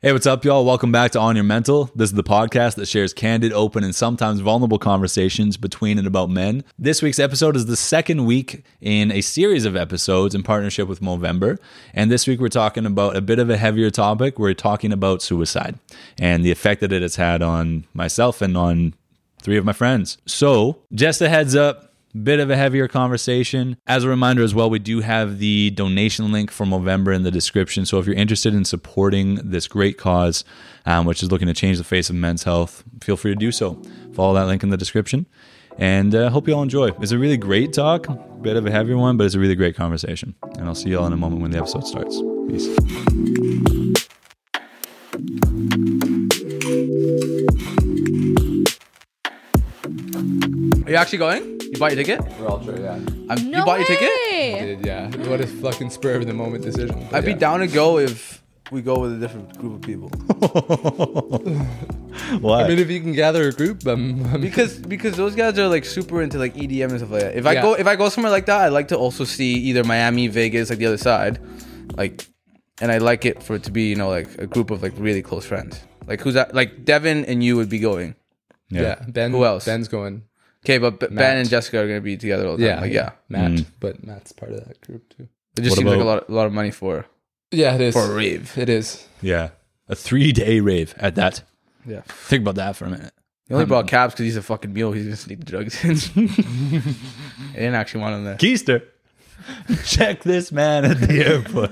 Hey, what's up, y'all? Welcome back to On Your Mental. This is the podcast that shares candid, open, and sometimes vulnerable conversations between and about men. This week's episode is the second week in a series of episodes in partnership with Movember. And this week we're talking about a bit of a heavier topic. We're talking about suicide and the effect that it has had on myself and on three of my friends. So, just a heads up, bit of a heavier conversation. As a reminder as well, we do have the donation link for Movember in the description. So if you're interested in supporting this great cause, um, which is looking to change the face of men's health, feel free to do so. Follow that link in the description. And uh, hope you all enjoy. It's a really great talk, bit of a heavier one, but it's a really great conversation. And I'll see you all in a moment when the episode starts. Peace. Are you actually going? You bought your ticket? We're all sure, yeah. I'm, No you bought your ticket? way. Did, yeah. What a fucking spur of the moment decision. But I'd be down to go if we go with a different group of people. Why? I mean, if you can gather a group, um, um, because because those guys are like super into like EDM and stuff like that. If I Yeah. go if I go somewhere like that, I'd like to also see either Miami, Vegas, like the other side, like, and I like it for it to be you know like a group of like really close friends. Like who's that? Like Devin and you would be going. yeah. Ben. Who else? Ben's going. Okay, but B- Ben and Jessica are gonna be together all the time. Yeah, like, yeah. Matt, Mm. but Matt's part of that group too. It just What seems like a lot a lot of money for Yeah, it is. for a rave. It is. yeah. A three day rave at that. Yeah. Think about that for a minute. He only brought Caps because he's a fucking mule. He's gonna sneak the drugs in. I didn't actually want him there. Keister, check this man at the airport.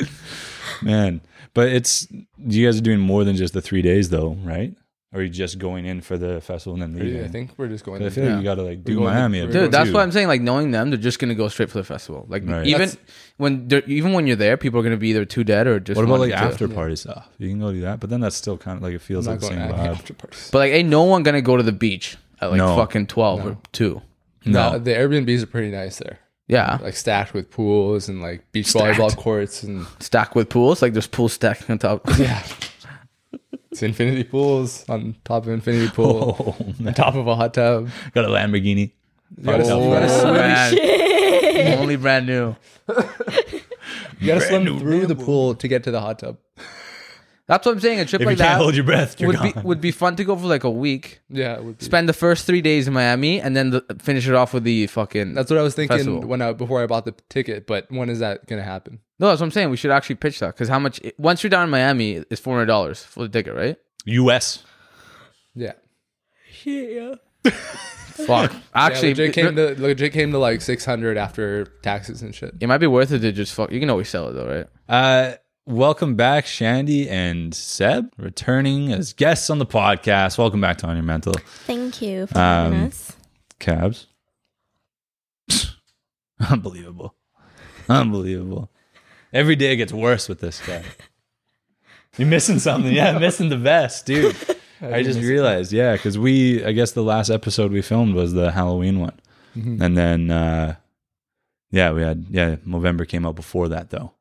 man, but it's you guys are doing more than just the three days, though, right? Or are you just going in for the festival and then leaving? I think we're just going. I feel Yeah. you got to like do going to- Miami. a we're bit Dude, that's too. why I'm saying. Like knowing them, they're just gonna go straight for the festival. Like Right. even That's- when they're even when you're there, people are gonna be either too dead or just. What about wanting like to- after party stuff? Ah, you can go do that, but then that's still kind of like it I'm feels not like the going same to any vibe. after parties. But like, ain't no one gonna go to the beach at like No. fucking twelve or two. No, No, the Airbnbs are pretty nice there. Yeah, Like stacked with pools and like beach Stacked. volleyball courts and stacked with pools. Like there's pools stacked on top. yeah. It's infinity pools on top of infinity pool, oh, on top of a hot tub. got a Lamborghini. Got Oh, man. Only brand new. You gotta Brand swim new through the pool to get to the hot tub. That's what I'm saying. A trip If like you can't that hold your breath, you're would be would be fun to go for like a week. Yeah, it would be. Spend the first three days in Miami and then the, finish it off with the fucking. That's what I was thinking Festival. when I before I bought the ticket. But when is that gonna happen? no, that's what I'm saying. We should actually pitch that because how much? Once you're down in Miami, it's four hundred dollars for the ticket, right? U.S. Yeah, Fuck. Actually, yeah, legit came to legit came to like six hundred after taxes and shit. it might be worth it to just fuck. You can always sell it though, right? Uh, welcome back, Shandy and Seb, returning as guests on the podcast. Welcome back to On Your Mental. Thank you for having Um, us. Cabs. Unbelievable. Unbelievable. Every day it gets worse with this guy. You're missing something. Yeah, missing the best, dude. I just realized, yeah, because we, I guess the last episode we filmed was the Halloween one. And then, uh, yeah, we had, yeah, November came out before that, though.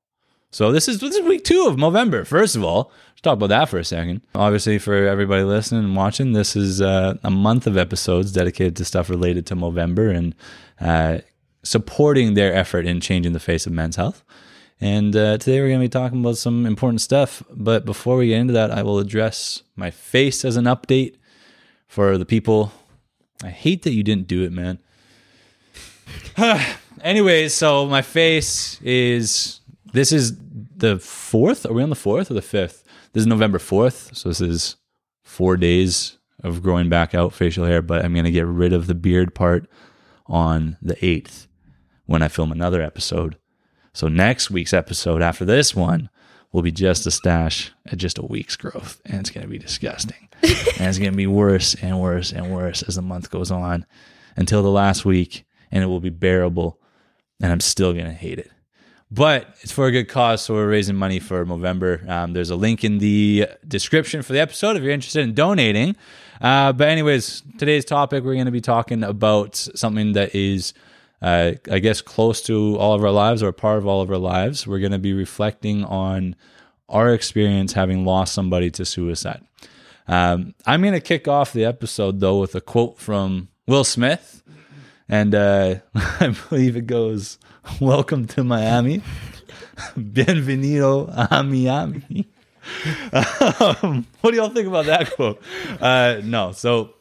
So this is this is week two of November. First of all, let's talk about that for a second. Obviously, for everybody listening and watching, this is uh, a month of episodes dedicated to stuff related to Movember and uh, supporting their effort in changing the face of men's health. And uh, today we're going to be talking about some important stuff. But before we get into that, I will address my face as an update for the people. I hate that you didn't do it, man. Anyways, so my face is this is the fourth. Are we on the fourth or the fifth? This is November fourth. So this is four days of growing back out facial hair, but I'm gonna get rid of the beard part on the eighth when I film another episode. So next week's episode after this one will be just a stash at just a week's growth. And it's gonna be disgusting. and it's gonna be worse and worse and worse as the month goes on until the last week, and it will be bearable and I'm still gonna hate it. But it's for a good cause, so we're raising money for Movember. Um, there's a link in the description for the episode if you're interested in donating. Uh, but anyways, today's topic we're going to be talking about something that is, uh, I guess, close to all of our lives or part of all of our lives. We're going to be reflecting on our experience having lost somebody to suicide. Um, I'm going to kick off the episode though with a quote from Will Smith, and uh, I believe it goes, "Welcome to Miami, bienvenido a Miami." um, what do y'all think about that quote? Uh, no, so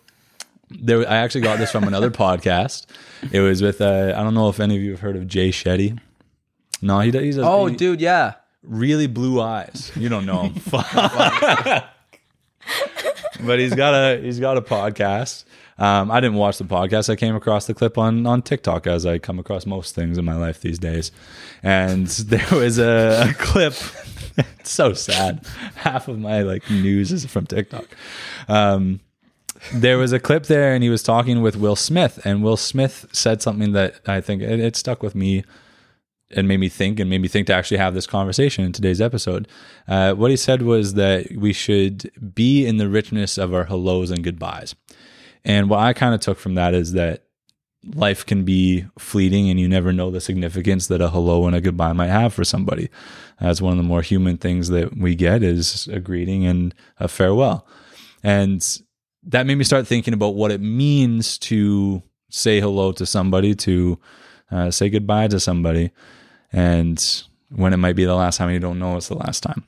there, I actually got this from another podcast. It was with uh, I don't know if any of you have heard of Jay Shetty. No, he does. He's a, Oh, he- dude, yeah. really blue eyes. You don't know him, but he's got a he's got a podcast. Um, I didn't watch the podcast. I came across the clip on on TikTok, as I come across most things in my life these days. And there was a, a clip. it's so sad. Half of my like news is from TikTok. Um, there was a clip there, and he was talking with Will Smith, and Will Smith said something that I think it, it stuck with me and made me think and made me think to actually have this conversation in today's episode. Uh, what he said was that we should be in the richness of our hellos and goodbyes. And what I kind of took from that is that life can be fleeting and you never know the significance that a hello and a goodbye might have for somebody. That's one of the more human things that we get is a greeting and a farewell. And that made me start thinking about what it means to say hello to somebody, to uh, say goodbye to somebody, and when it might be the last time, you don't know it's the last time.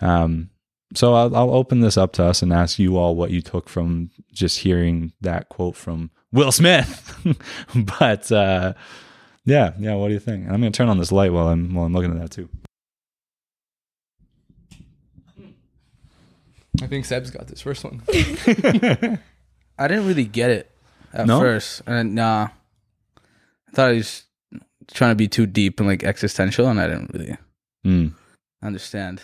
Um, so I'll, I'll open this up to us and ask you all what you took from just hearing that quote from Will Smith. but uh, yeah, yeah, what do you think? And I'm going to turn on this light while I'm while I'm looking at that too. I think Seb's got this first one. I didn't really get it at No? first. And nah. I thought he was trying to be too deep and like existential, and I didn't really Mm. understand.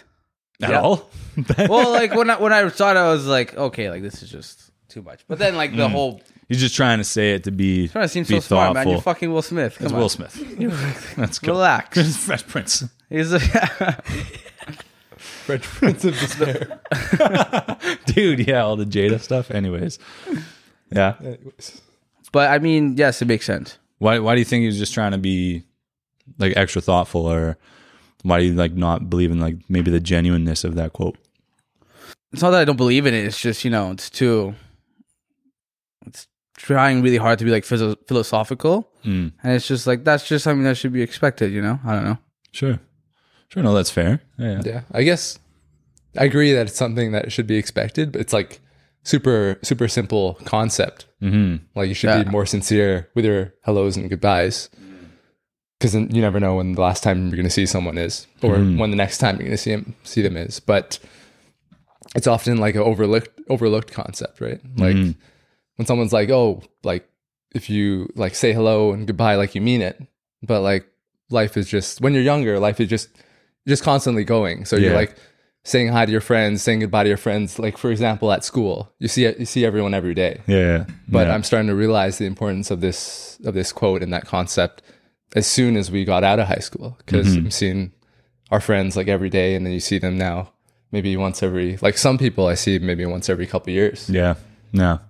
At Yeah. all? Well, like when I when I saw it, I was like, okay, like this is just too much. But then like Mm. the whole He's just trying to say it to be, trying to seem so smart, man. thoughtful. You're fucking Will Smith. Come It's on. Will Smith. Let's go. Relax. Fresh Prince. He's a, French Prince of Despair. Dude, yeah, all the Jada stuff. Anyways. Yeah. Anyways. but I mean, yes, it makes sense. Why why do you think he was just trying to be like extra thoughtful or why do you like not believe in like maybe the genuineness of that quote? It's not that I don't believe in it. It's just you know, it's too. It's trying really hard to be like phys- philosophical, Mm, and it's just like that's just something that should be expected. You know, I don't know. sure. Sure, no, that's fair. Yeah. Yeah, I guess I agree that it's something that should be expected, but it's like super super simple concept. hmm Like you should Yeah. be more sincere with your hellos and goodbyes, because you never know when the last time you're going to see someone is, or Mhm. when the next time you're going to see him see them is. But it's often like an overlooked overlooked concept, right? Like Mhm. when someone's like, "Oh, like if you like say hello and goodbye like you mean it," but like life is just when you're younger, life is just just constantly going. So Yeah. you're like saying hi to your friends, saying goodbye to your friends. Like for example, at school, you see you see everyone every day Yeah. but yeah. I'm starting to realize the importance of this of this quote and that concept as soon as we got out of high school because Mm-hmm. I'm seeing our friends like every day and then you see them now maybe once every like some people I see maybe once every couple years. Yeah. No.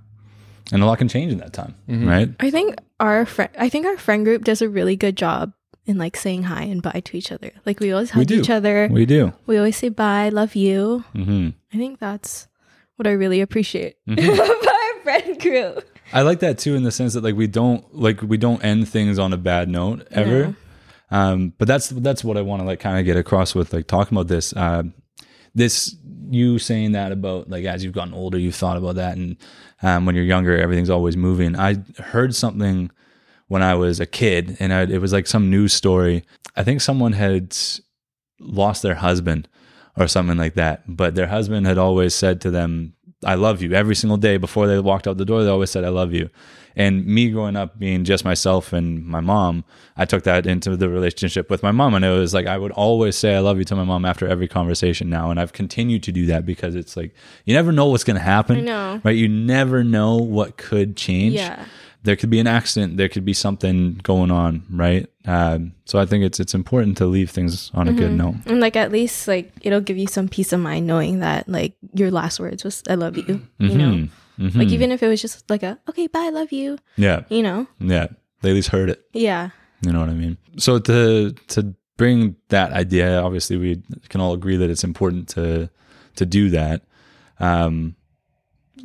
And a lot can change in that time, Mm-hmm. right? I think our friend, I think our friend group does a really good job in like saying hi and bye to each other. Like we always hug do. each other. We do. We always say bye, love you. hmm I think that's what I really appreciate Mm-hmm. about our friend group. I like that too, in the sense that like we don't like we don't end things on a bad note ever. No. Um, but that's that's what I want to like kind of get across with like talking about this. Uh, this you saying that about like as you've gotten older, you've thought about that, and um, when you're younger, everything's always moving. I heard something when I was a kid, and I, it was like some news story. I think someone had lost their husband or something like that, but their husband had always said to them, "I love you." Every single day before they walked out the door, they always said, "I love you." And me growing up being just myself and my mom, I took that into the relationship with my mom. And it was like, I would always say, I love you to my mom after every conversation now. And I've continued to do that because it's like, you never know what's going to happen. I know. Right. You never know what could change. Yeah. There could be an accident. There could be something going on. Right. Um, so I think it's, it's important to leave things on a good Mm-hmm. note. And like at least like it'll give you some peace of mind knowing that like your last words was I love you. You know? Mhm. Mhm. Like even if it was just like a okay, bye, I love you. yeah. You know? Yeah. They at least heard it. Yeah. You know what I mean? So to to bring that idea, obviously we can all agree that it's important to to do that. Um,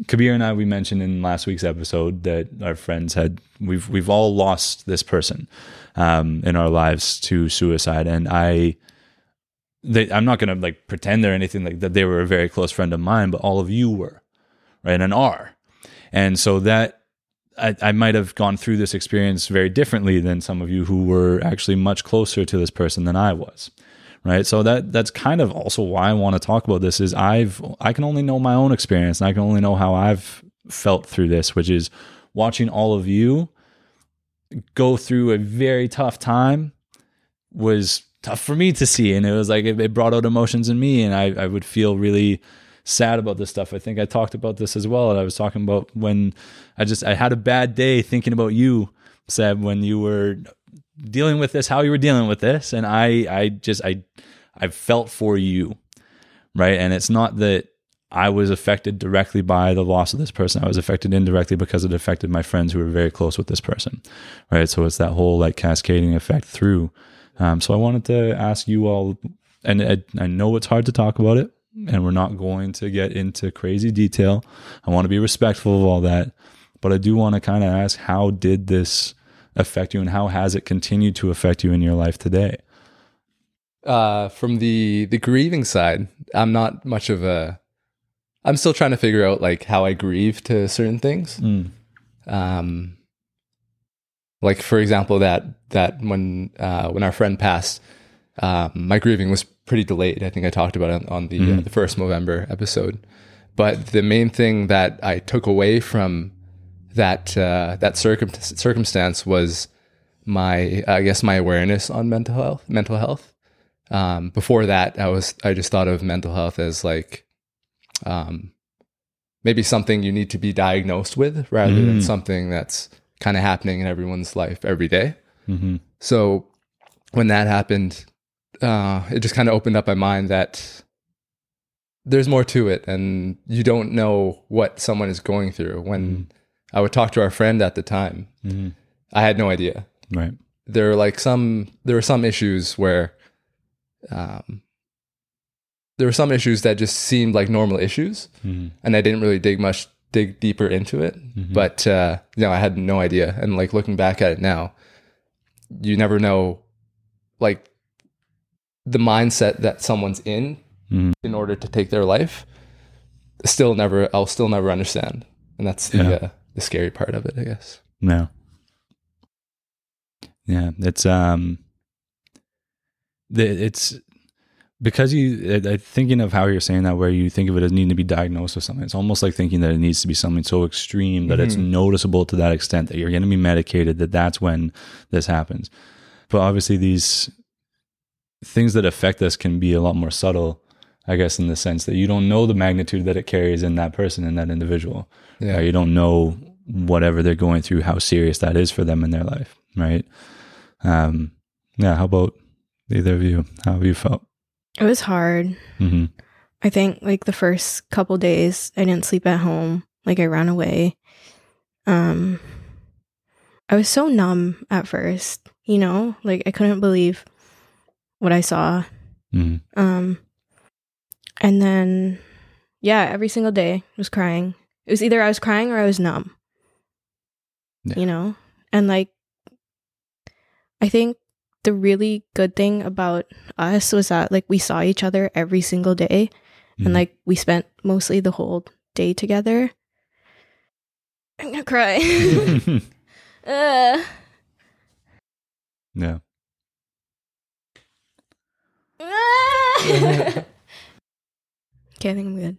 Kabir and I we mentioned in last week's episode that our friends had we've we've all lost this person um, in our lives to suicide, and I they, I'm not going to like pretend or anything like that they were a very close friend of mine, but all of you were, right? And are. And so that I, I might have gone through this experience very differently than some of you who were actually much closer to this person than I was. Right. So that that's kind of also why I want to talk about this is I've I can only know my own experience and I can only know how I've felt through this, which is watching all of you go through a very tough time was tough for me to see. And it was like it, it brought out emotions in me and I, I would feel really sad about this stuff. I think I talked about this as well. And I was talking about when I just I had a bad day thinking about you, Seb, when you were dealing with this, how you were dealing with this. And I I just I I felt for you. Right. And it's not that I was affected directly by the loss of this person. I was affected indirectly because it affected my friends who were very close with this person. Right. So it's that whole like cascading effect through. Um, so I wanted to ask you all, and I, I know it's hard to talk about it, and we're not going to get into crazy detail. I want to be respectful of all that, but I do want to kind of ask how did this affect you and how has it continued to affect you in your life today? Uh, from the the grieving side, I'm not much of a. I'm still trying to figure out like how I grieve to certain things. Mm. Um, like for example, that that when uh, when our friend passed, um, my grieving was pretty delayed. I think I talked about it on the uh, the first Movember episode. But the main thing that I took away from that uh, that circum- circumstance was my I guess my awareness on mental health. Mental health. Um, before that, I was I just thought of mental health as like um, maybe something you need to be diagnosed with rather than something that's kind of happening in everyone's life every day. hmm So when that happened, uh, it just kind of opened up my mind that there's more to it, and you don't know what someone is going through. When I would talk to our friend at the time, hmm I had no idea. Right. There were like some there were some issues where um, there were some issues that just seemed like normal issues, hmm and I didn't really dig much dig deeper into it. But uh, you know, I had no idea. And like looking back at it now, you never know, like the mindset that someone's in Mhm. in order to take their life. Still never, I'll still never understand, and that's the Yeah. uh, the scary part of it, I guess. No. Yeah, it's um, the it's because you thinking of how you're saying that, where you think of it as needing to be diagnosed with something. It's almost like thinking that it needs to be something so extreme that it's noticeable to that extent that you're going to be medicated. That that's when this happens. But obviously, these things that affect us can be a lot more subtle. I guess in the sense that you don't know the magnitude that it carries in that person in that individual. Yeah. Right? You don't know whatever they're going through, how serious that is for them in their life, right? Um, yeah. How about either of you? How have you felt? It was hard. hmm I think like the first couple days I didn't sleep at home. Like I ran away. Um I was so numb at first, you know? Like I couldn't believe what I saw. hmm Um and then yeah, every single day I was crying. It was either I was crying or I was numb. Yeah. You know? And like I think the really good thing about us was that like we saw each other every single day Mhm. and like we spent mostly the whole day together. I'm gonna cry. uh, yeah. okay, I think I'm good.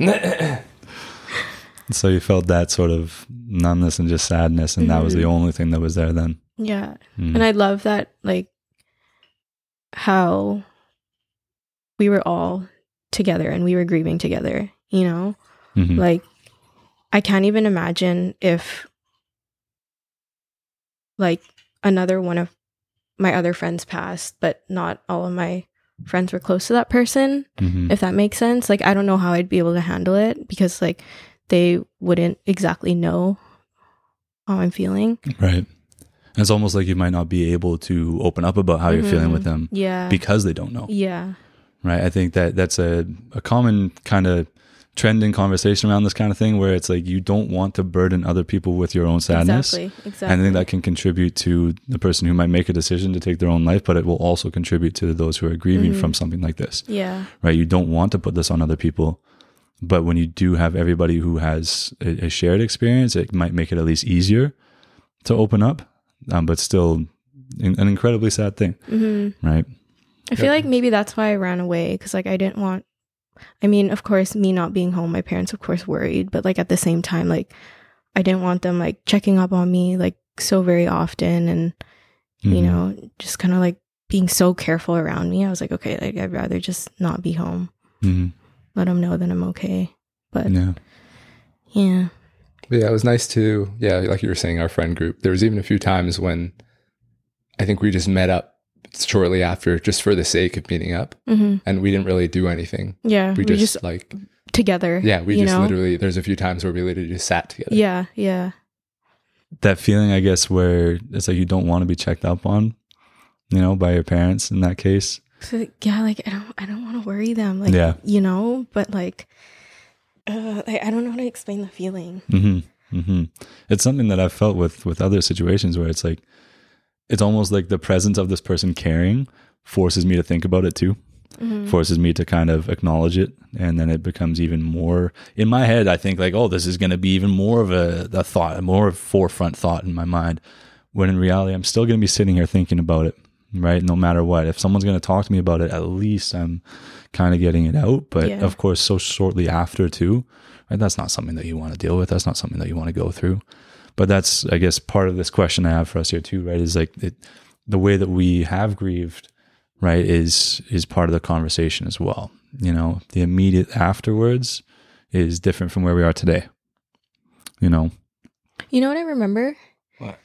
so you felt that sort of numbness and just sadness, and that was the Mhm. only thing that was there then. Yeah, Mhm. and I love that like how we were all together and we were grieving together. You know, Mhm. like I can't even imagine if like another one of my other friends passed, but not all of my friends were close to that person. Mhm. if that makes sense. Like I don't know how I'd be able to handle it because like they wouldn't exactly know how I'm feeling. Right. And It's almost like you might not be able to open up about how you're feeling with Mhm. them Yeah. because they don't know. yeah. right? I think that that's a, a common kind of trending conversation around this kind of thing where it's like you don't want to burden other people with your own sadness. Exactly. Exactly. And I think that can contribute to the person who might make a decision to take their own life, but it will also contribute to those who are grieving Mm-hmm. from something like this, yeah. right? You don't want to put this on other people, but when you do have everybody who has a, a shared experience, it might make it at least easier to open up, um, but still in- an incredibly sad thing, hmm right? I feel like maybe that's why I ran away because like I didn't want. I mean, of course, me not being home, my parents, of course, worried, but like at the same time, like I didn't want them like checking up on me like so very often, and you Mhm. know, just kind of like being so careful around me. I was like, okay, like I'd rather just not be home. Mhm. Let them know that I'm okay. But Yeah. yeah, yeah, it was nice to, yeah, like you were saying, our friend group. There was even a few times when I think we just met up shortly after just for the sake of meeting up hmm and we didn't really do anything. yeah, We, just, like, together. yeah, we just know? literally, there's a few times where we literally just sat together. Yeah, yeah, that feeling, I guess, where it's like you don't want to be checked up on, you know, by your parents in that case. so, yeah. Like I don't, I don't want to worry them. Like Yeah. you know, but like, uh, I, I don't know how to explain the feeling. hmm hmm It's something that I've felt with with other situations where it's like, it's almost like the presence of this person caring forces me to think about it too, Mhm. forces me to kind of acknowledge it, and then it becomes even more in my head. I think like, oh, this is going to be even more of a, a thought, a more forefront thought in my mind. When in reality, I'm still going to be sitting here thinking about it, right? No matter what. If someone's going to talk to me about it, at least I'm kind of getting it out. But Yeah. of course, so shortly after too, right? That's not something that you want to deal with. That's not something that you want to go through. But that's, I guess, part of this question I have for us here too, right? Is like it, the way that we have grieved, right? Is is part of the conversation as well. You know, the immediate afterwards is different from where we are today. You know, You know what I remember? What?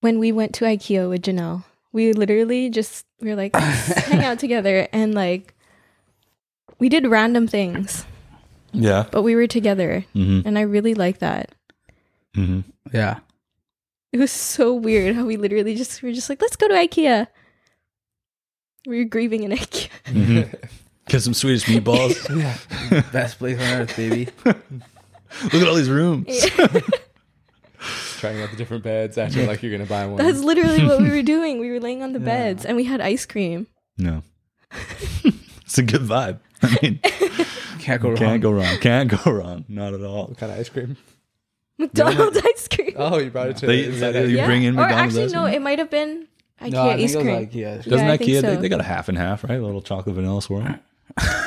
When we went to IKEA with Janelle, we literally just we were like hang out together and like we did random things, yeah. but we were together, Mm-hmm. and I really like that. Mm-hmm. Yeah. It was so weird how we literally just we were just like, let's go to IKEA. We were grieving in IKEA. Mm-hmm. Get some Swedish meatballs. yeah. Best place on earth, baby. Look at all these rooms. Trying out the different beds, acting like you're going to buy one. That's literally what we were doing. We were laying on the Yeah. beds and we had ice cream. No, it's a good vibe. I mean, Can't go wrong. can't go wrong. Can't go wrong. Not at all. what kind of ice cream? McDonald's ice cream. Oh, you brought it to They- is they- that- you bring in or McDonald's actually, ice no, cream? it might have been IKEA No, I think ice it was cream. like yeah. Doesn't Yeah, I think IKEA? They, so. they got a half and half, right? A little chocolate vanilla swirl.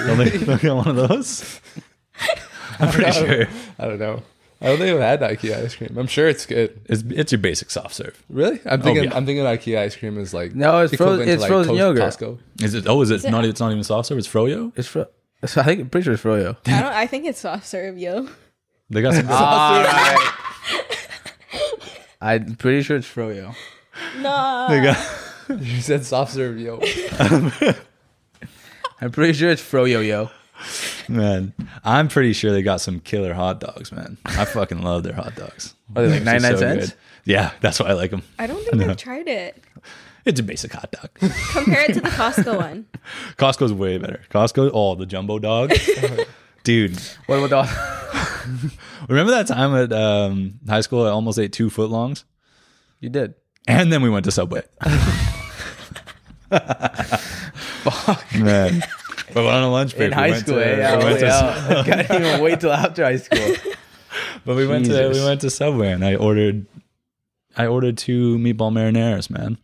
Don't they, they got one of those. I'm pretty sure I don't know. I don't think I've had IKEA ice cream. I'm sure it's good. it's it's your basic soft serve. Really? I'm oh, thinking. yeah. I'm thinking IKEA ice cream is like No, it's fro- equivalent to, it's frozen Cos- yogurt. Costco. Is it? Oh, is it it- not? It's not even soft serve. It's froyo. It's fro. So I think I'm pretty sure it's froyo. I don't. I think it's soft serve, yo. They got some. All ah, right. I'm pretty sure it's froyo. No. they got. You said soft serve, yo. I'm pretty sure it's froyo, yo. Man, I'm pretty sure they got some killer hot dogs, man. I fucking love their hot dogs. Are they like They're 99 so cents? good. Yeah, that's why I like them. I don't think I've tried it. It's a basic hot dog. Compare it to the Costco one. Costco's way better. Costco, oh, the jumbo dog. Dude, What about the? remember that time at um, high school I almost ate two foot longs? You did. And then we went to Subway. Fuck. Man. But on a lunch break. In we high went school, to- eh? Yeah, we went to- yeah. Can't even wait till after high school. But we went to Jesus. we went to Subway and I ordered I ordered two meatball marinaras, man.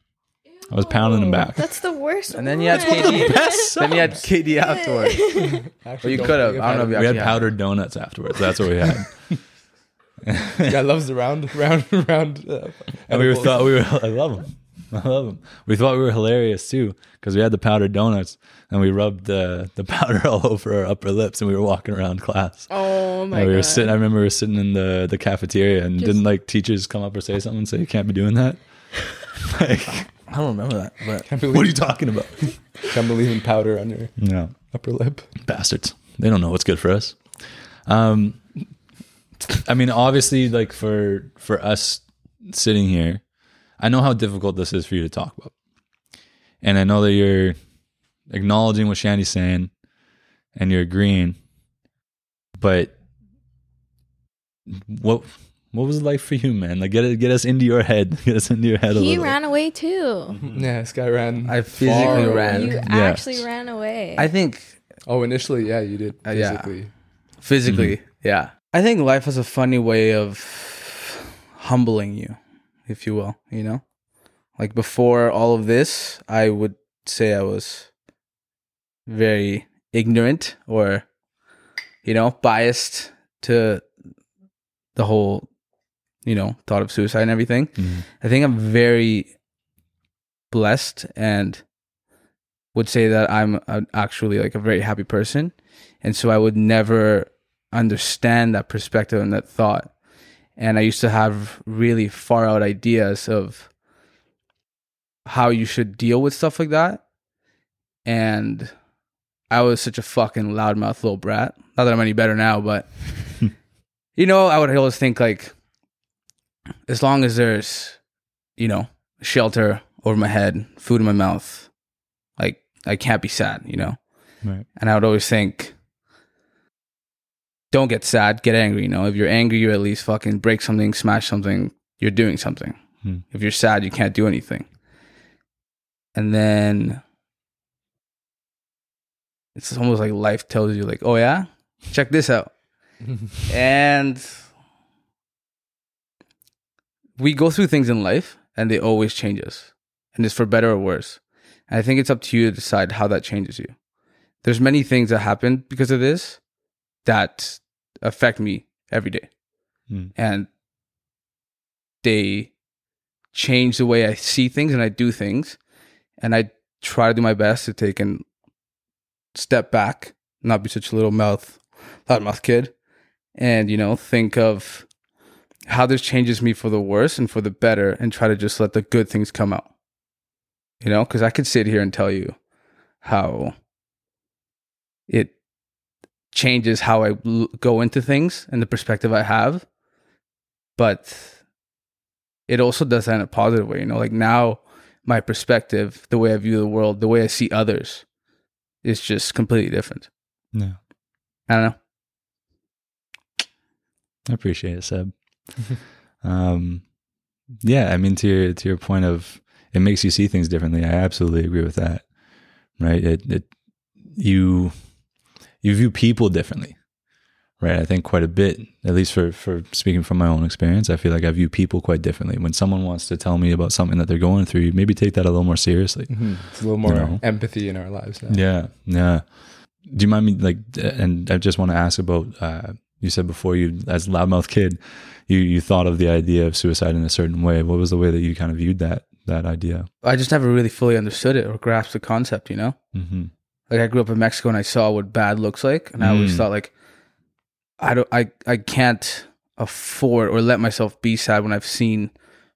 I was pounding them back. That's the worst. And then you had one. KD. Best then you had KD afterwards. Actually, you could have. I don't know if you we actually had powdered donuts afterwards. That's what we had. had it. Yeah, loves the round, round, round. Uh, and we were thought we were I love them. I love them. We thought we were hilarious too because we had the powdered donuts and we rubbed the the powder all over our upper lips and we were walking around class. Oh my and we god. were sitting. I remember we were sitting in the the cafeteria and Just- didn't like teachers come up or say something and say you can't be doing that. like, I don't remember that. But believe, what are you talking about? can't believe in powder on your No, upper lip. bastards. They don't know what's good for us. Um, I mean, obviously, like for for us sitting here, I know how difficult this is for you to talk about, and I know that you're acknowledging what Shandy's saying, and you're agreeing. but what what was it like for you, man? Like get it, get us into your head, get us into your head a He little. ran away too. Yeah, this guy ran. I physically far ran. away. You Yes. actually ran away. I think Oh, initially, yeah, you did Uh, yeah. physically. physically, yeah. I think life has a funny way of humbling you, if you will, you know? Like before all of this, I would say I was very ignorant or you know, biased to the whole you know, thought of suicide and everything. Mhm. I think I'm very blessed and would say that I'm a, actually like a very happy person. And so I would never understand that perspective and that thought. And I used to have really far out ideas of how you should deal with stuff like that. And I was such a fucking loudmouth little brat. Not that I'm any better now, but you know, I would always think like, as long as there's, you know, shelter over my head, food in my mouth, like I can't be sad, you know. Right. And I would always think, don't get sad, get angry. You know, if you're angry, you at least fucking break something, smash something. You're doing something. Hmm. If you're sad, you can't do anything. And then it's almost like life tells you, like, oh yeah, check this out. and we go through things in life, and they always change us, and it's for better or worse. And I think it's up to you to decide how that changes you. There's many things that happen because of this that affect me every day. Hmm. And they change the way I see things and I do things. And I try to do my best to take and step back, not be such a little mouth, loud mouth kid, and, you know, think of how this changes me for the worse and for the better and try to just let the good things come out. You know, because I could sit here and tell you how it changes how I l- go into things and the perspective I have. But it also does that in a positive way. You know, like now my perspective, the way I view the world, the way I see others is just completely different. Yeah. I don't know. I appreciate it, Seb. um, yeah, I mean to your to your point of it makes you see things differently. I absolutely agree with that. Right? It it you you view people differently. Right? I think quite a bit, at least for for speaking from my own experience, I feel like I view people quite differently. When someone wants to tell me about something that they're going through, maybe take that a little more seriously. Mhm. It's a little more know? empathy in our lives now. Yeah, yeah. Do you mind me like? And I just want to ask about. Uh, you said before you, as a loudmouth kid, you you thought of the idea of suicide in a certain way. What was the way that you kind of viewed that that idea? I just never really fully understood it or grasped the concept, you know? Mm-hmm. Like I grew up in Mexico and I saw what bad looks like, and I always Mm. thought like, I don't, I, I can't afford or let myself be sad when I've seen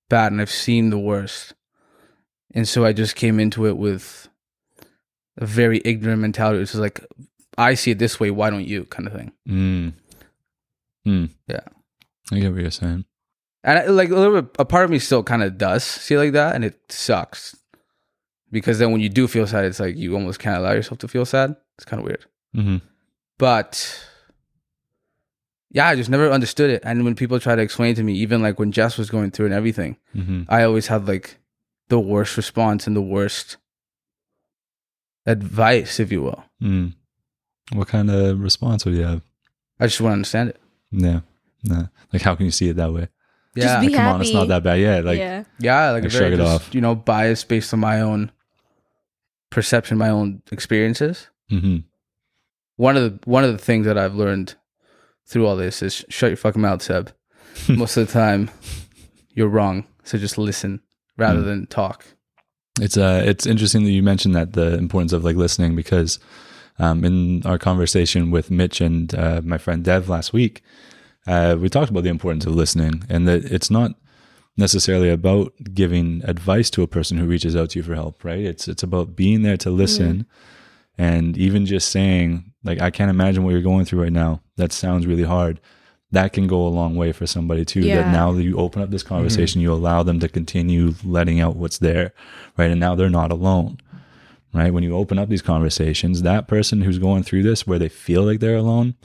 bad and I've seen the worst, and so I just came into it with a very ignorant mentality. which is like, I see it this way, why don't you? Kind of thing. Mm. Mm. Yeah. I get what you're saying. And I, like a little bit, a part of me still kind of does see like that, and it sucks because then when you do feel sad, it's like you almost can't allow yourself to feel sad. It's kind of weird. Mm-hmm. but yeah, I just never understood it. And when people try to explain to me, even like when Jess was going through and everything, Mm-hmm. I always had like the worst response and the worst advice, if you will. Mm. What kind of response would you have? I just want to understand it. Yeah. Nah. Like, how can you see it that way? Just Yeah, be Like, come on, it's not that bad. Yeah. Like, yeah. yeah, like, Like, a very shrug it just, off. you know, bias based on my own perception, my own experiences. mm-hmm. One of the one of the things that I've learned through all this is shut your fucking mouth, Seb. Most of the time, you're wrong. So just listen rather Mm. than talk. It's uh it's interesting that you mentioned that the importance of like listening because um, in our conversation with Mitch and uh, my friend Dev last week, uh, we talked about the importance of listening and that it's not necessarily about giving advice to a person who reaches out to you for help, right? It's it's about being there to listen and even just saying like I can't imagine what you're going through right now. That sounds really hard. That can go a long way for somebody too. That now that you open up this conversation, you allow them to continue letting out what's there, right? And now they're not alone, right? When you open up these conversations, that person who's going through this where they feel like they're alone,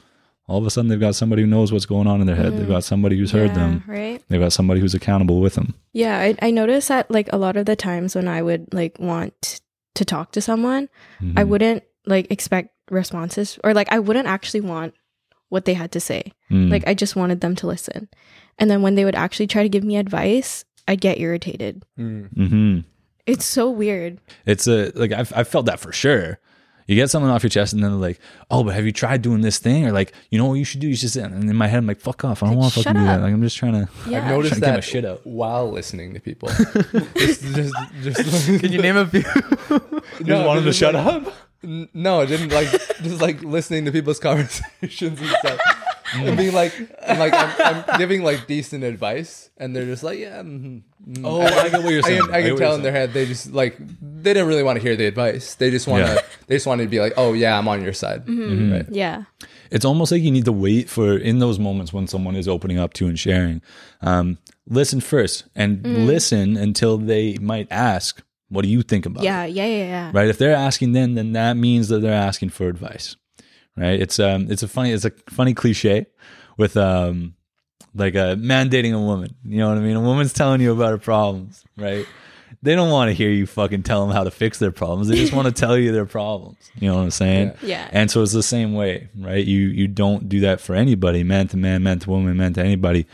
all of a sudden they've got somebody who knows what's going on in their head. They've got somebody who's heard Mm-hmm. Them. right? They've got somebody who's accountable with them. Yeah, I, I noticed that like a lot of the times when I would like want to talk to someone, I Mhm. wouldn't like expect responses or like I wouldn't actually want what they had to say. Mm. Like I just wanted them to listen. And then when they would actually try to give me advice, I'd get irritated. hmm It's so weird. It's a like I've I've felt that for sure. You get something off your chest, and then they're like, "Oh, but have you tried doing this thing?" Or like, "You know what you should do? You should." sit." And in my head, I'm like, "Fuck off! I don't want to shut fucking do that. Like, I'm just trying to." Yeah. I've noticed Trying to get my that shit out. while listening to people. just, just, just, Can you name a few? just want 'em to shut like- up. N- No, I didn't like just like listening to people's conversations and stuff. And being like, and like I'm, I'm giving like decent advice, and they're just like, yeah. Mm, mm. Oh, I get what you're I saying. can, I get can what tell in their head they just like they didn't really want to hear the advice. They just want to. Yeah. They just wanted to be like, oh yeah, I'm on your side. Right. Yeah. it's almost like you need to wait for in those moments when someone is opening up to and sharing um, listen first and Mm. listen until they might ask what do you think about Yeah. it Yeah. Yeah. Yeah. right if they're asking then then that means that they're asking for advice right? It's um it's a funny it's a funny cliche with um like a man dating a woman. You know what i mean? A woman's telling you about her problems right? They don't want to hear you fucking tell them how to fix their problems. They just want to tell you their problems. You know what i'm saying? Yeah. and so it's the same way, right? You you don't do that for anybody, man to man, man to woman, man to anybody.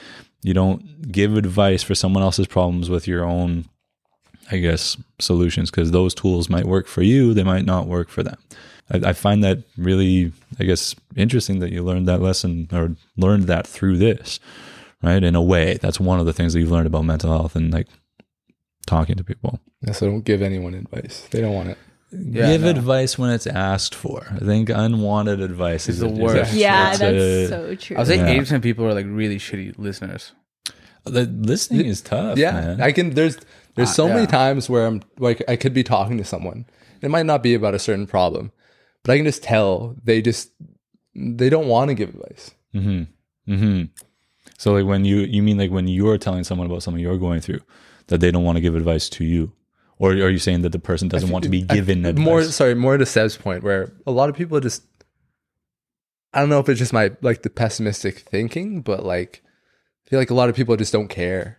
You don't give advice for someone else's problems with your own, I guess, solutions because those tools might work for you, they might not work for them. I, I find that really, I guess, interesting that you learned that lesson or learned that through this, right? In a way, that's one of the things that you've learned about mental health and like talking to people. Yeah, so don't give anyone advice. They don't want it. Yeah, Give no. advice when it's asked for. I think unwanted advice is It's the a- worst. a- Yeah. it's That's a- so true. I was saying Yeah. eighty percent people are like really shitty listeners. The listening is tough. yeah, man. I can. There's there's Uh, so many times where I'm like I could be talking to someone. It might not be about a certain problem, but I can just tell they just they don't want to give advice. Mm-hmm. Mm-hmm. So like when you you mean like when you're telling someone about something you're going through that they don't want to give advice to you, or are you saying that the person doesn't want to be I- given advice? More sorry, more to Seb's point where a lot of people just I don't know if it's just my like the pessimistic thinking, but like I feel like a lot of people just don't care.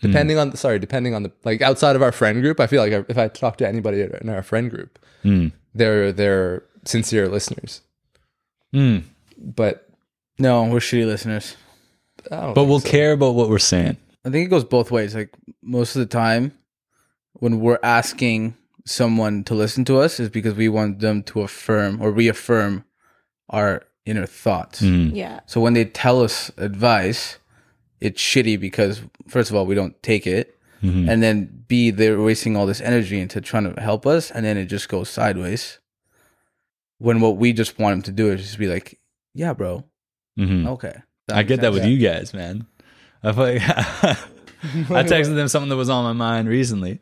Hmm. Depending on sorry, depending on the like outside of our friend group, I feel like if I talk to anybody in our friend group, Mm. They're they're sincere listeners. Mm. But No, we're shitty listeners. But we'll so. care about what we're saying. I think it goes both ways. Like most of the time, when we're asking someone to listen to us, is because we want them to affirm or reaffirm our inner thoughts. Mm. yeah. So when they tell us advice, it's shitty because first of all we don't take it, Mhm. and then B they're wasting all this energy into trying to help us, and then it just goes sideways. When what we just want them to do is just be like, "Yeah, bro, Mhm. okay." I makes get that sense." with you guys, man. I like I texted them something that was on my mind recently,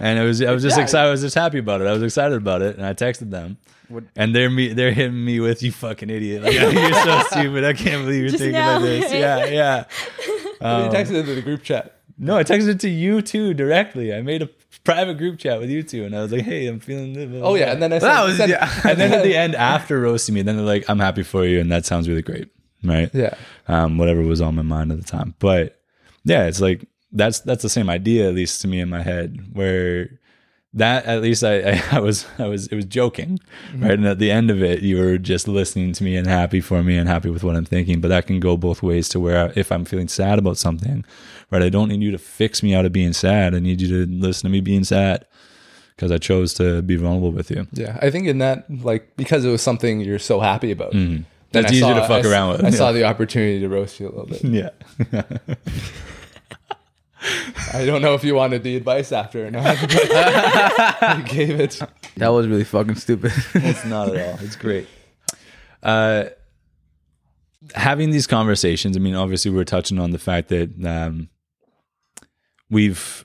and it was I was just Yeah. excited. I was just happy about it. I was excited about it, and I texted them. What- And they're me. They're hitting me with you fucking idiot. Like, you're so stupid. I can't believe you're Just thinking now. like this. Yeah, yeah. Well, Um, you texted into the group chat. No, I texted it to you too directly. I made a private group chat with you two, and I was like, "Hey, I'm feeling." This, blah, Oh yeah, and then I said, That was said- yeah. and then at the end, after roasting me, then they're like, "I'm happy for you," and that sounds really great, right? yeah. um, whatever was on my mind at the time. But yeah, it's like that's that's the same idea, at least to me in my head, where that at least I, I, I was I was it was joking, mm-hmm. right? And at the end of it, you were just listening to me and happy for me and happy with what I'm thinking. But that can go both ways to where if I'm feeling sad about something, right? I don't need you to fix me out of being sad. I need you to listen to me being sad because I chose to be vulnerable with you. Yeah, I think in that, like, because it was something you're so happy about, mm-hmm. then That's easier saw- to fuck around with. I Yeah. saw the opportunity to roast you a little bit. Yeah. I don't know if you wanted the advice after or not, but you gave it. That was really fucking stupid. it's not at all. It's great. Uh, having these conversations. I mean, obviously, we're touching on the fact that um, we've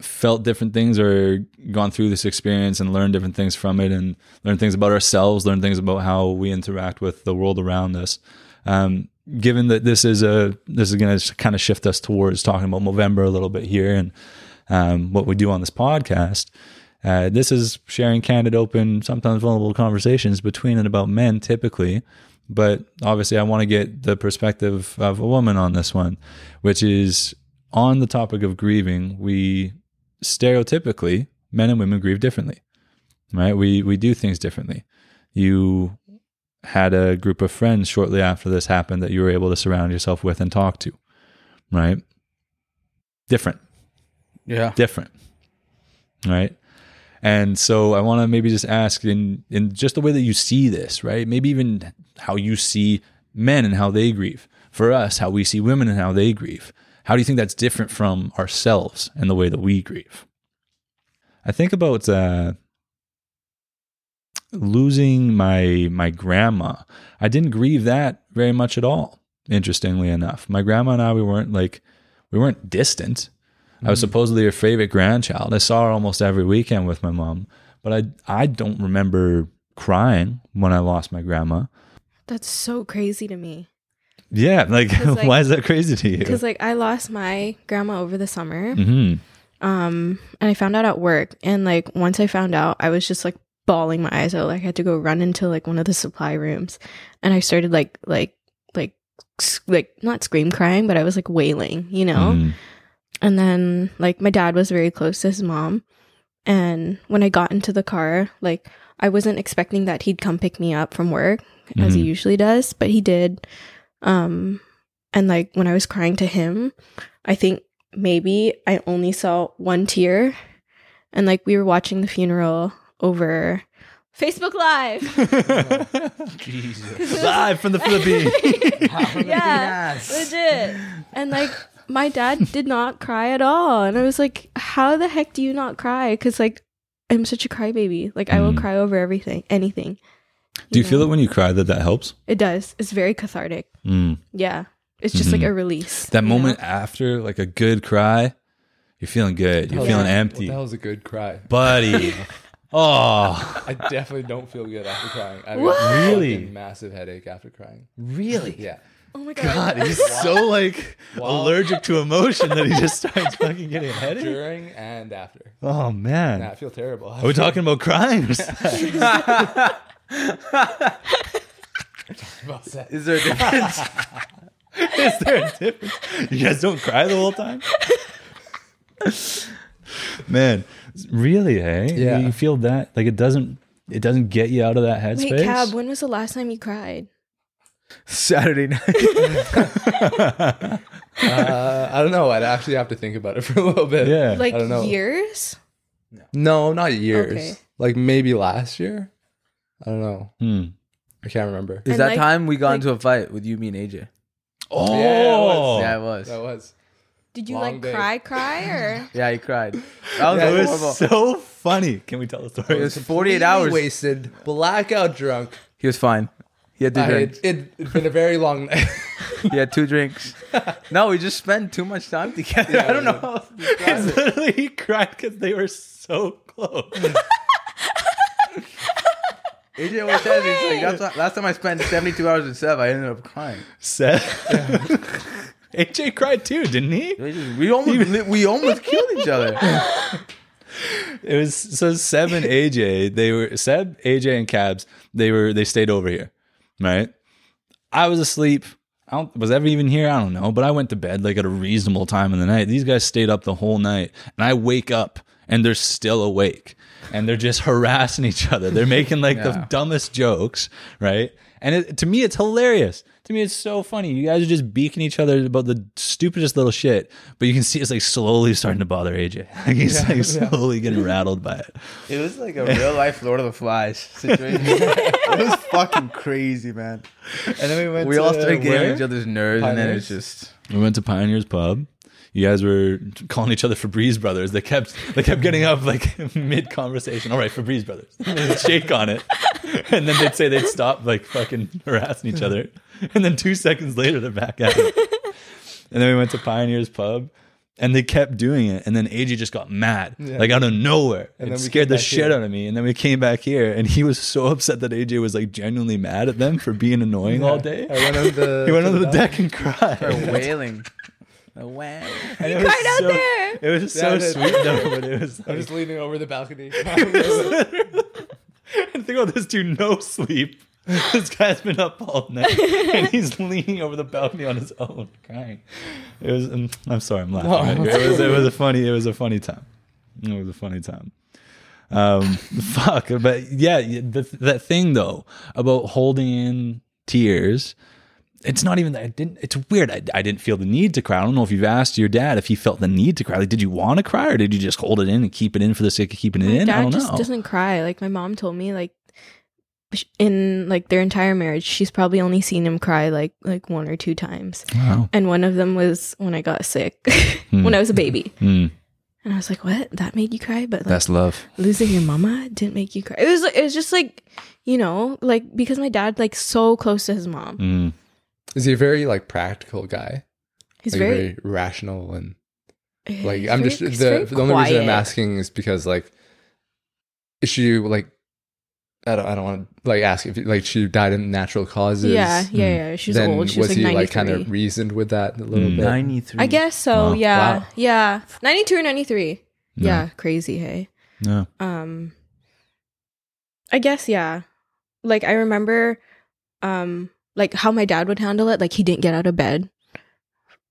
felt different things or gone through this experience and learned different things from it, and learned things about ourselves, learned things about how we interact with the world around us. Um, given that this is a this is going to kind of shift us towards talking about Movember a little bit here and um, what we do on this podcast. Uh, this is sharing candid, open, sometimes vulnerable conversations between and about men, typically, but obviously I want to get the perspective of a woman on this one, which is on the topic of grieving. We stereotypically men and women grieve differently, right? We we do things differently. You had a group of friends shortly after this happened that you were able to surround yourself with and talk to, right? Different, Yeah. different, right? And so I want to maybe just ask in in just the way that you see this, right? Maybe even how you see men and how they grieve. For us, how we see women and how they grieve. How do you think that's different from ourselves and the way that we grieve? I think about uh, losing my my grandma. I didn't grieve that very much at all. Interestingly enough, my grandma and I we weren't like we weren't distant. I was supposedly her favorite grandchild. I saw her almost every weekend with my mom, but I I don't remember crying when I lost my grandma. That's so crazy to me. Yeah, like, 'Cause, like- why is that crazy to you? Because like I lost my grandma over the summer. hmm Um and I found out at work and like once I found out I was just like bawling my eyes out. Like I had to go run into like one of the supply rooms and I started like like like like not scream crying, but I was like wailing, you know? Mhm. And then like my dad was very close to his mom. And when I got into the car, like I wasn't expecting that he'd come pick me up from work as he Mhm. usually does, but he did. Um and like when I was crying to him, I think maybe I only saw one tear. And like we were watching the funeral over Facebook Live. Jesus. Live from the Philippines. yeah, legit. And like my dad did not cry at all, and I was like, "How the heck do you not cry?" Because like I'm such a crybaby. Like I will Mm. cry over everything, anything. Do you feel know? it when you cry that that helps? It does. It's very cathartic. Mm. Yeah, it's just like Mhm. a release. That you know? moment after, like a good cry, you're feeling good. You're feeling What empty, the hell's a good cry? buddy. oh, I definitely don't feel good after crying. I What? got a Really? fucking massive headache after crying. really? Yeah. Oh my god. God, he's so like Wow. allergic to emotion that he just starts fucking getting a headache. During and after. Oh man, Nah, I feel terrible. are we talking about crying? or something? about sex. Is there a difference? Is there a difference? You guys don't cry the whole time? Man, really, hey? Yeah. You feel that like it doesn't it doesn't get you out of that Wait, headspace? Cab. When was the last time you cried? Saturday night. Uh, I don't know. I'd actually have to think about it for a little bit. yeah. Like I don't know. years? No, not years. Okay. Like maybe last year. I don't know. Hmm. I can't remember. Is And, that like- time we got like- into a fight with you, me, and AJ? Oh, Yeah, it was. Yeah, it was. That was. Did you Long like day. cry, cry, or? Yeah, he cried. That was that horrible. was so funny. Can we tell the story? It was 48 hours. Wasted, blackout drunk. He was fine. He had two I- drinks. it, it, it's been a very long night. He had two drinks. No, we just spent too much time together. Yeah, I don't know. how else to describe It's it. literally he cried because they were so close. AJ always says he's like, that's why- last time I spent 72 hours with Seb, I ended up crying. Seth. AJ cried too, didn't he? We, almost we almost killed each other. It was so Seb and AJ. They were Seb, AJ, and Cabs. They were they stayed over here, right? I was asleep. I don't, was ever even here? I don't know. But I went to bed like at a reasonable time in the night. These guys stayed up the whole night, and I wake up and they're still awake, and they're just harassing each other. They're making like the dumbest jokes, right? And it, to me, it's hilarious. To me, it's so funny. You guys are just beaking each other about the stupidest little shit, but you can see it's like slowly starting to bother AJ. Like he's Yeah, like yeah. slowly getting rattled by it. It was like a real life Lord of the Flies situation. it was fucking crazy, man. And then we went. We to, all started getting where? each other's nerves, and then it's just We went to Pioneers Pub. You guys were calling each other Febreze Brothers. They kept they kept getting up like mid conversation. All right, Febreze Brothers. And they'd shake on it, and then they'd say they'd stop like fucking harassing each other, and then two seconds later they're back at it. And then we went to Pioneers Pub, and they kept doing it. And then AJ just got mad, Yeah. like out of nowhere, And and then we scared the shit here. out of me. And then we came back here, and he was so upset that AJ was like genuinely mad at them for being annoying all day. I went on the. He went to under the deck and cried. started wailing. A wow. And You it was cried out so- there. It was Yeah, so I sweet though, but it was I'm just leaning over the balcony. and think about this dude, no sleep. this guy's been up all night and he's leaning over the balcony on his own, crying. It was. um, I'm sorry, I'm laughing. It was. It was a funny. It was a funny time. It was a funny time. Um, fuck. But yeah, the, that thing though about holding in tears. It's not even that I didn't. It's weird. I, I didn't feel the need to cry. I don't know if you've asked your dad if he felt the need to cry. Like, did you want to cry or did you just hold it in and keep it in for the sake of keeping it in? I Dad don't just know. doesn't cry. Like my mom told me, like in like their entire marriage, she's probably only seen him cry like like one or two times, Wow. and one of them was when I got sick when I was a baby, Hmm. and I was like, "What? That made you cry?" But like, That's love. losing your mama didn't make you cry. It was it was just like you know like because my dad like so close to his mom. Mm. Is he a very like practical guy? He's like very, very rational and like I'm just the the only reason I'm asking is because like is she like I don't I don't want to like ask if like she died in natural causes. Yeah, yeah, yeah. She was then old. She was, was like he like kind of reasoned with that a little Mm. bit? 93. I guess so. Wow. Yeah, Wow. yeah. Ninety two or ninety three. No. Yeah, crazy. Hey. No. um i guess yeah like i remember um like how my dad would handle it like he didn't get out of bed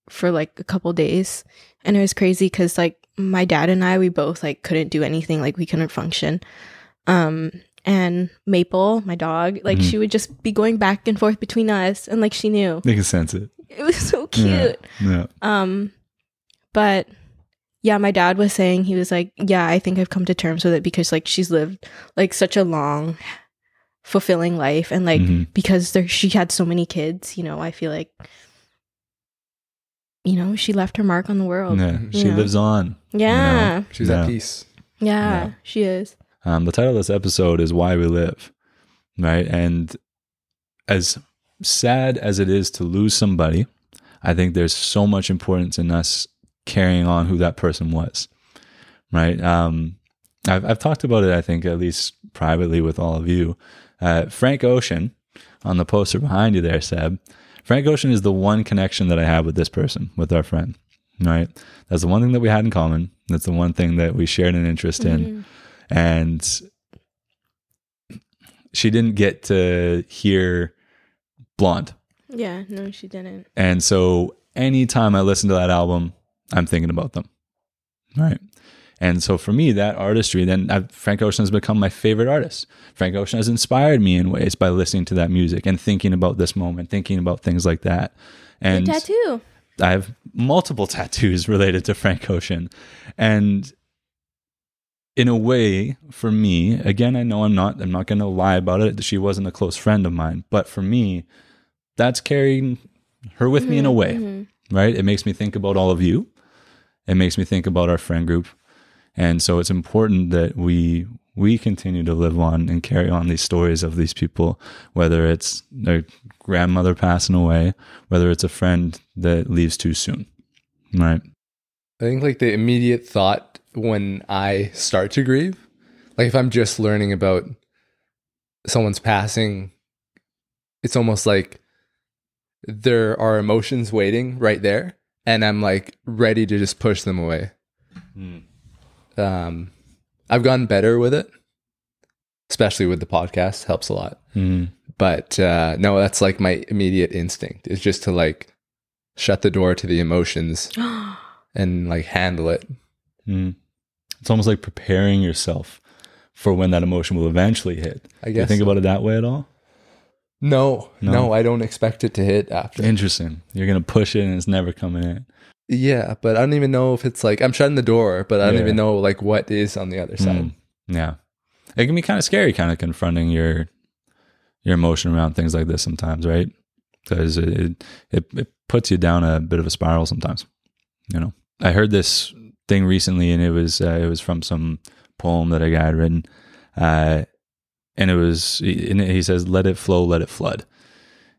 for like a couple days and it was crazy because like my dad and i we both like couldn't do anything like we couldn't function um and maple my dog like Mhm. she would just be going back and forth between us and like she knew They can sense it. it was so cute Yeah. um, but yeah, my dad was saying he was like, yeah, I think I've come to terms with it because like she's lived like such a long, fulfilling life, and like Mhm. because there she had so many kids, you know, I feel like, you know, she left her mark on the world. Yeah. She Yeah. lives on. Yeah, She's Yeah. at peace. yeah, Yeah. she is. Um, the title of this episode is Why We Live, right? And as sad as it is to lose somebody, I think there's so much importance in us carrying on who that person was, right? Um, I've, I've talked about it, I think, at least privately with all of you. Uh, Frank Ocean on the poster behind you there, Seb. Frank Ocean is the one connection that I have with this person, with our friend, right? That's the one thing that we had in common. That's the one thing that we shared an interest in Mhm. and she didn't get to hear blonde Yeah, no, she didn't. and so anytime i listen to that album i'm thinking about them right and so for me that artistry then i frank ocean has become my favorite artist frank ocean has inspired me in ways by listening to that music and thinking about this moment thinking about things like that and Your tattoo. I have multiple tattoos related to Frank Ocean. And in a way, for me, again, I know I'm not I'm not gonna lie about it. She wasn't a close friend of mine. But for me, that's carrying her with me in a way. Mhm. Right? It makes me think about all of you. It makes me think about our friend group. And so it's important that we we continue to live on and carry on these stories of these people, whether it's their grandmother passing away, whether it's a friend that leaves too soon. Right. I think like the immediate thought when I start to grieve, like if I'm just learning about someone's passing, it's almost like there are emotions waiting right there, and I'm like ready to just push them away. Hmm. Um, I've gotten better with it, especially with the podcast. Helps a lot. Mm. But uh, no, that's like my immediate instinct is just to like shut the door to the emotions and like handle it. Mm. It's almost like preparing yourself for when that emotion will eventually hit. I Do you guess. think about it that way at all? no, No. no, I don't expect it to hit after. Interesting. You're gonna push it and it's never coming in. Yeah, but I don't even know if it's like I'm shutting the door, but I don't Yeah. even know like what is on the other side. Mm. Yeah. It can be kind of scary kind of confronting your your emotion around things like this sometimes, right? Because it, it it puts you down a bit of a spiral sometimes. You know. I heard this thing recently and it was uh, it was from some poem that a guy had written. Uh and it was and he says let it flow, let it flood.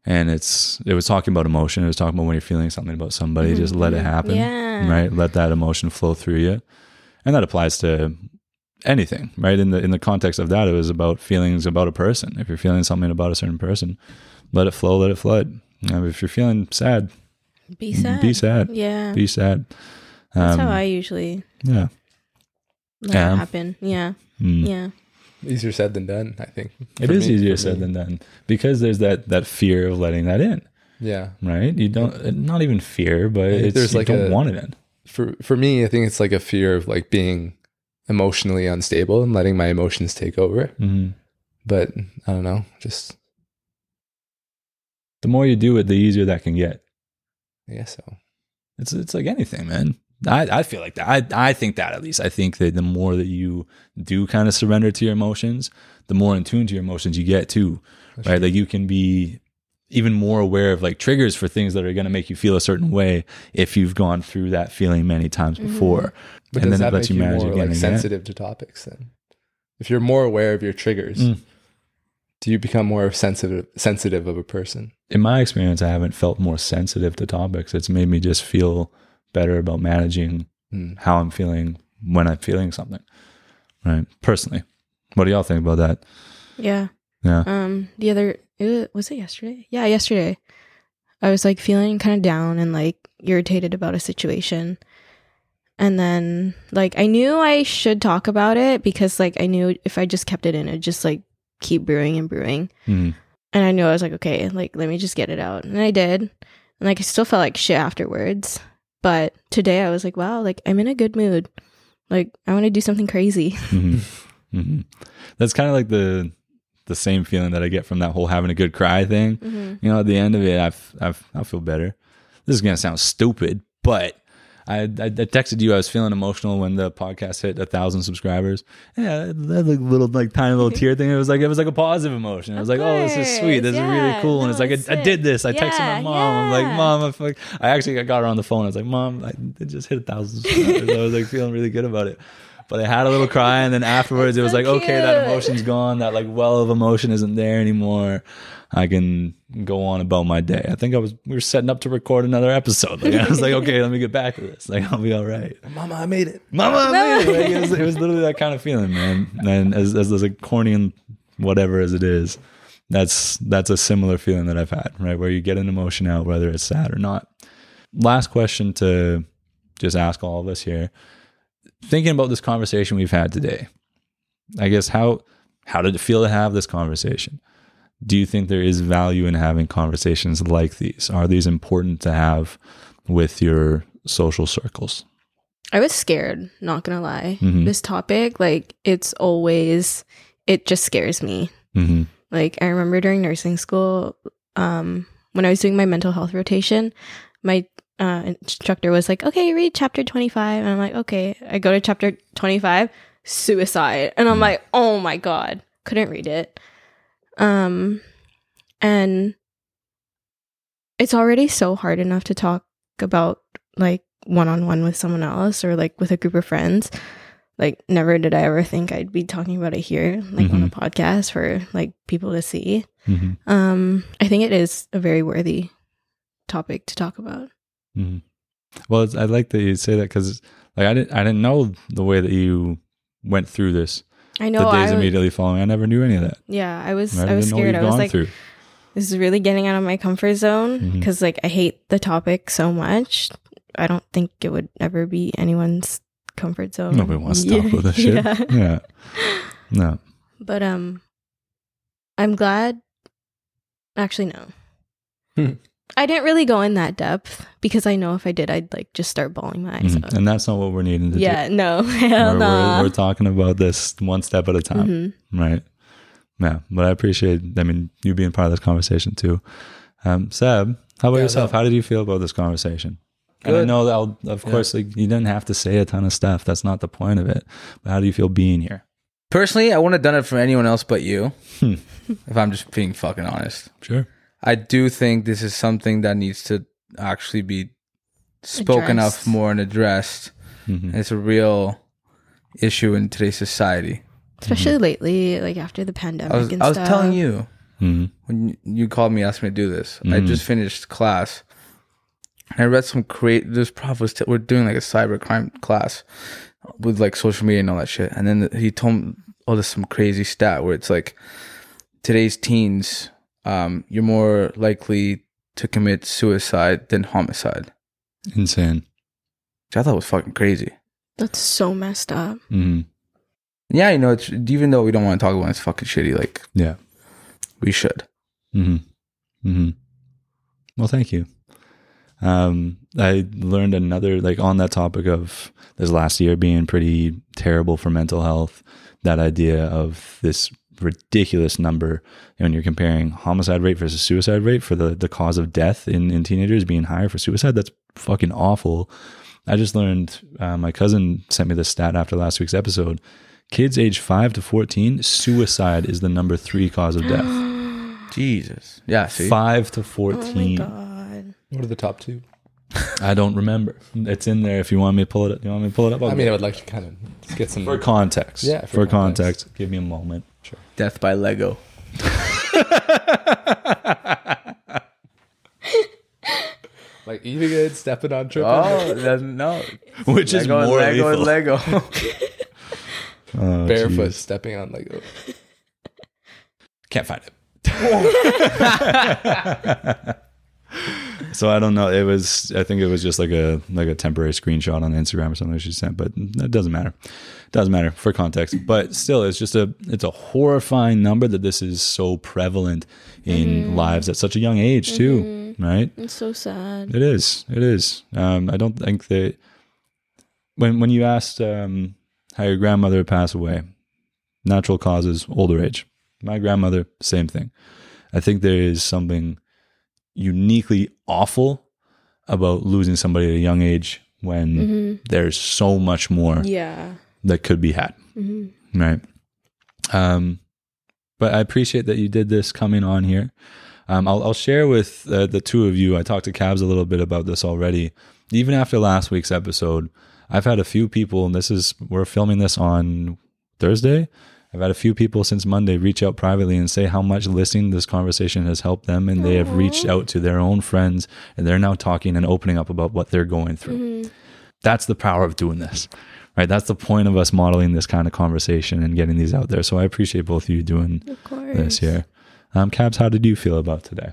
And it's it was talking about emotion. It was talking about when you're feeling something about somebody, just let it happen Yeah. right let that emotion flow through you and that applies to anything right in the in the context of that it was about feelings about a person if you're feeling something about a certain person let it flow let it flood know, if you're feeling sad Be sad. be sad Yeah. be sad That's Um, how I usually yeah let Yeah. it happen. Yeah. Mm. Yeah. Easier said than done. I think it is me- easier said me. than done because there's that that fear of letting that in, Yeah, right? You don't not even fear, but it's, there's you like don't a- want it in. for for me, I think it's like a fear of like being emotionally unstable and letting my emotions take over. hmm But I don't know, just The more you do it, the easier that can get. I guess so. It's it's like anything, man. I, I feel like that. I, I think that at least. I think that the more that you do kind of surrender to your emotions, the more in tune to your emotions you get too. That's right? true. Like you can be even more aware of like triggers for things that are going to make you feel a certain way if you've gone through that feeling many times before. But and does then it that lets make you you manage more again like and again. sensitive to topics then? If you're more aware of your triggers, Mm. do you become more sensitive sensitive of a person? In my experience, I haven't felt more sensitive to topics. It's made me just feel better about managing Mm. how I'm feeling when I'm feeling something. Right. Personally. What do y'all think about that? Yeah. Yeah. Um, the other it, was it yesterday? Yeah, yesterday. I was like feeling kind of down and like irritated about a situation. And then like I knew I should talk about it because like I knew if I just kept it in, it'd just like keep brewing and brewing. Mhm. And I knew I was like, okay, like let me just get it out. And I did. And like I still felt like shit afterwards. But today I was like, wow, like I'm in a good mood. Like I want to do something crazy. hmm hmm That's kind of like the the same feeling that I get from that whole having a good cry thing. mm-hmm. You know, at the end of it, I f- I f- I feel better. This is gonna sound stupid, but I, I I texted you. I was feeling emotional when the podcast hit a thousand subscribers. Yeah, that little like tiny little tear thing. It was like it was like a positive emotion. I was Of like, oh, this is sweet. This is really cool. And yeah. it's like I, I did this. I sick. texted my Yeah, mom. I'm like, mom, I, fuck. I actually got her on the phone. I was like, mom, I it just hit a thousand subscribers. I was like feeling really good about it. But I had a little cry, and then afterwards, it was so like, okay, that emotion's gone. That like well of emotion isn't there anymore. I can go on about my day. I think I was we were setting up to record another episode. Like, I was like, okay, let me get back to this. Like I'll be all right. Mama, I made it. Mama, I made it. Like, it, was, it was literally that kind of feeling, man. And as as, as like corny and whatever as it is, that's that's a similar feeling that I've had, right? Where you get an emotion out, whether it's sad or not. Last question to just ask all of us here. Thinking about this conversation we've had today, I guess how how did it feel to have this conversation? Do you think there is value in having conversations like these? Are these important to have with your social circles? I was scared, not gonna lie. Mhm. This topic, like, it's always, it just scares me. Mm-hmm. Like, I remember during nursing school, um, when I was doing my mental health rotation, my uh, instructor was like, okay, read chapter 25. And I'm like, okay. I go to chapter 25, suicide. And I'm Mm. like, oh my God, couldn't read it. Um, and it's already so hard enough to talk about like one on one with someone else or like with a group of friends. Like, never did I ever think I'd be talking about it here, like on a podcast for like people to see. Mm-hmm. Um, I think it is a very worthy topic to talk about. hmm Well, it's, I like that you say that because like I didn't I didn't know the way that you went through this I know. the days I, was- immediately following. I never knew any of that. yeah, I was. Right? I was didn't know what scared. I was like, through. this is really getting out of my comfort zone because like I hate the topic so much. I don't think it would ever be anyone's comfort zone. Nobody wants to talk Yeah, about this shit. yeah. Yeah. No. But um, I'm glad. Actually, no. I didn't really go in that depth because I know if I did, I'd like just start bawling my eyes Mhm. out. And that's not what we're needing to Yeah, no, do. hell We're, no. we're, we're talking about this one step at a time. Mhm. Right. Yeah. But I appreciate, I mean, you being part of this conversation too. Um, Seb, how about Yeah, yourself? no. How did you feel about this conversation? And I Good. know that, I'll, of Yeah. course, like you didn't have to say a ton of stuff. That's not the point of it. But how do you feel being here? Personally, I wouldn't have done it for anyone else but you. Hmm. if I'm just being fucking honest. Sure. I do think this is something that needs to actually be spoken Addressed. of more and addressed. hmm It's a real issue in today's society. Especially lately, like after the pandemic I was, and I was stuff. telling you hmm when you- you called me, asked me to do this. I Mhm. just finished class. And I read some create. This prof was t- we're doing like a cybercrime class with like social media and all that shit. And then he told me, oh, there's some crazy stat where it's like today's teens, um, you're more likely to commit suicide than homicide. Insane. Which I thought was fucking crazy. That's so messed up. hmm Yeah, you know, it's even though we don't want to talk about it, it's fucking shitty. Like Yeah. we should. Hmm. Hmm. Well, thank you. Um, I learned another like on that topic of this last year being pretty terrible for mental health. That idea of this ridiculous number when you're comparing homicide rate versus suicide rate for the the cause of death in in teenagers being higher for suicide. That's fucking awful. I just learned. Uh, my cousin sent me this stat after last week's episode. Kids age five to fourteen, suicide is the number three cause of death. Jesus. Yeah. See. Five to Oh my fourteen. god. What are the top two? I don't remember. It's in there. If you want me to pull it, up. you want me to pull it up? I'll I mean, I would like to kind of get some. for context. Yeah, for, for context. context. Give me a moment. Death by Lego. like eating it, stepping on tripping. Oh, that's, no. Which is Lego, more Lego, lethal. Lego. Oh, barefoot, jeez. stepping on Lego. Can't find it. So I don't know. It was. I think it was just like a like a temporary screenshot on Instagram or something she sent, but it doesn't matter. Doesn't matter for context. But still, it's just a it's a horrifying number that this is so prevalent in lives at such a young age too. Right. It's so sad. It is. It is. Um, I don't think that when when you asked um, how your grandmother passed away, natural causes, older age. My grandmother, same thing. I think there is something uniquely awful about losing somebody at a young age when there's so much more Yeah. that could be had. Right. Um, but I appreciate that you did this coming on here. Um, I'll, I'll share with uh, the two of you. I talked to Cabs a little bit about this already. Even after last week's episode, I've had a few people, and this is, we're filming this on Thursday. I've had a few people since Monday reach out privately and say how much listening to this conversation has helped them. And they have reached out to their own friends and they're now talking and opening up about what they're going through. That's the power of doing this, right? That's the point of us modeling this kind of conversation and getting these out there. So I appreciate both of you doing Of this here. Um, Cabs, how did you feel about today?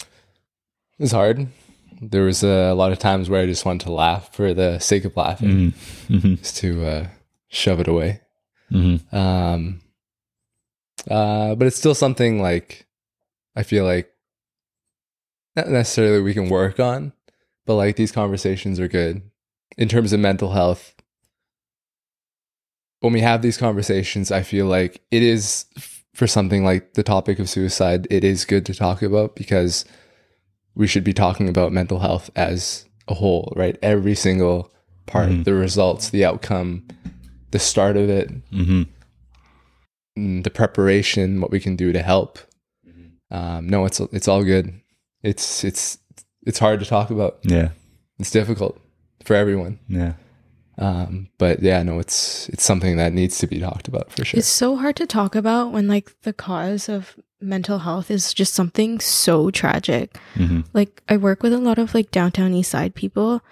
It was hard. There was a lot of times where I just wanted to laugh for the sake of laughing, Mm-hmm. just to uh, shove it away. Mm-hmm. Um, uh, but it's still something like I feel like not necessarily we can work on, but like these conversations are good in terms of mental health. When we have these conversations, I feel like it is for something like the topic of suicide, it is good to talk about because we should be talking about mental health as a whole, right? Every single part, Mhm. the results, the outcome, the start of it, Mm-hmm. mm, the preparation, what we can do to help. Um, no, it's it's all good. It's it's it's hard to talk about. Yeah. It's difficult for everyone. Yeah. Um, but yeah, no, it's it's something that needs to be talked about for sure. It's so hard to talk about when like the cause of mental health is just something so tragic. Mm-hmm. Like I work with a lot of like downtown east side people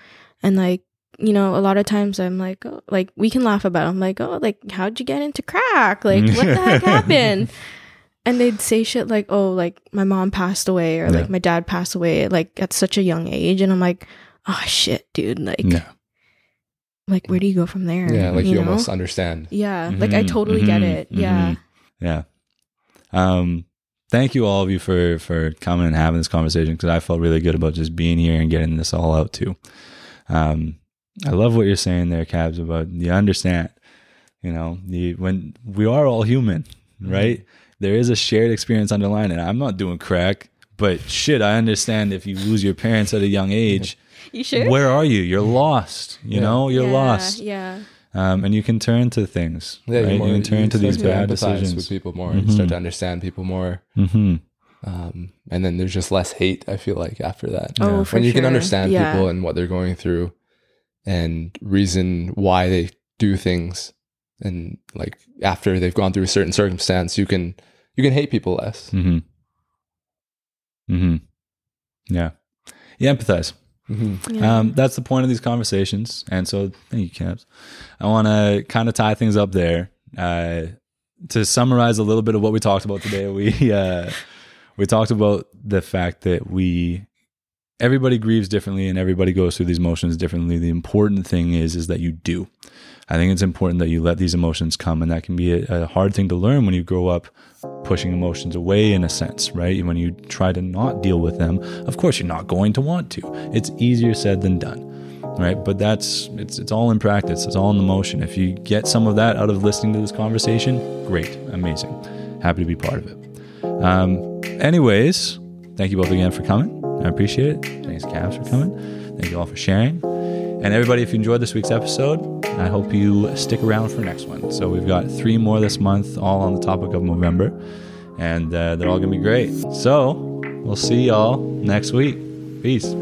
and like you know, a lot of times I'm like, oh, like we can laugh about. It. I'm like, oh, like how'd you get into crack? Like what the heck happened? And they'd say shit like, oh, like my mom passed away or Yeah. like my dad passed away like at such a young age, and I'm like, oh shit, dude, like, Yeah. like where do you go from there? yeah, like you, know? almost understand. yeah, like I Mhm, totally get mhm, it. Yeah, mhm. Yeah. Um, thank you all of you for for coming and having this conversation because I felt really good about just being here and getting this all out too. Um, I love what you're saying there, Cabs, about you understand. You know, the when we are all human, right? There is a shared experience underlying it. I'm not doing crack, but shit, I understand if you lose your parents at a young age. you sure? Where are you? You're lost. You Yeah. know, you're yeah, lost. Yeah. Um, and you can turn to things. Yeah, right? you, more, you can turn to start these bad decisions. with people more. You start to understand people more. Mm-hmm. Um, and then there's just less hate. I feel like after that, Oh, for when you can understand Yeah. people and what they're going through, and reason why they do things, and like after they've gone through a certain circumstance, you can you can hate people less. Mm-hmm. Mm-hmm. Yeah. You empathize. Mm-hmm. Yeah. Um, that's the point of these conversations. And so, thank you, Cabs. I want to kind of tie things up there. Uh, to summarize a little bit of what we talked about today, we uh, we talked about the fact that we everybody grieves differently and everybody goes through these emotions differently. The important thing is is that you do. I think it's important that you let these emotions come, and that can be a, a hard thing to learn when you grow up pushing emotions away in a sense, right? When you try to not deal with them, of course you're not going to want to. It's easier said than done, right? But that's it's it's all in practice. It's all in the motion. If you get some of that out of listening to this conversation, great, amazing, happy to be part of it. Um, anyways, thank you both again for coming. I appreciate it. Thanks, Cabs, for coming. Thank you all for sharing. And everybody, if you enjoyed this week's episode, I hope you stick around for next one. So we've got three more this month, all on the topic of Movember, and uh, they're all going to be great. So we'll see y'all next week. Peace.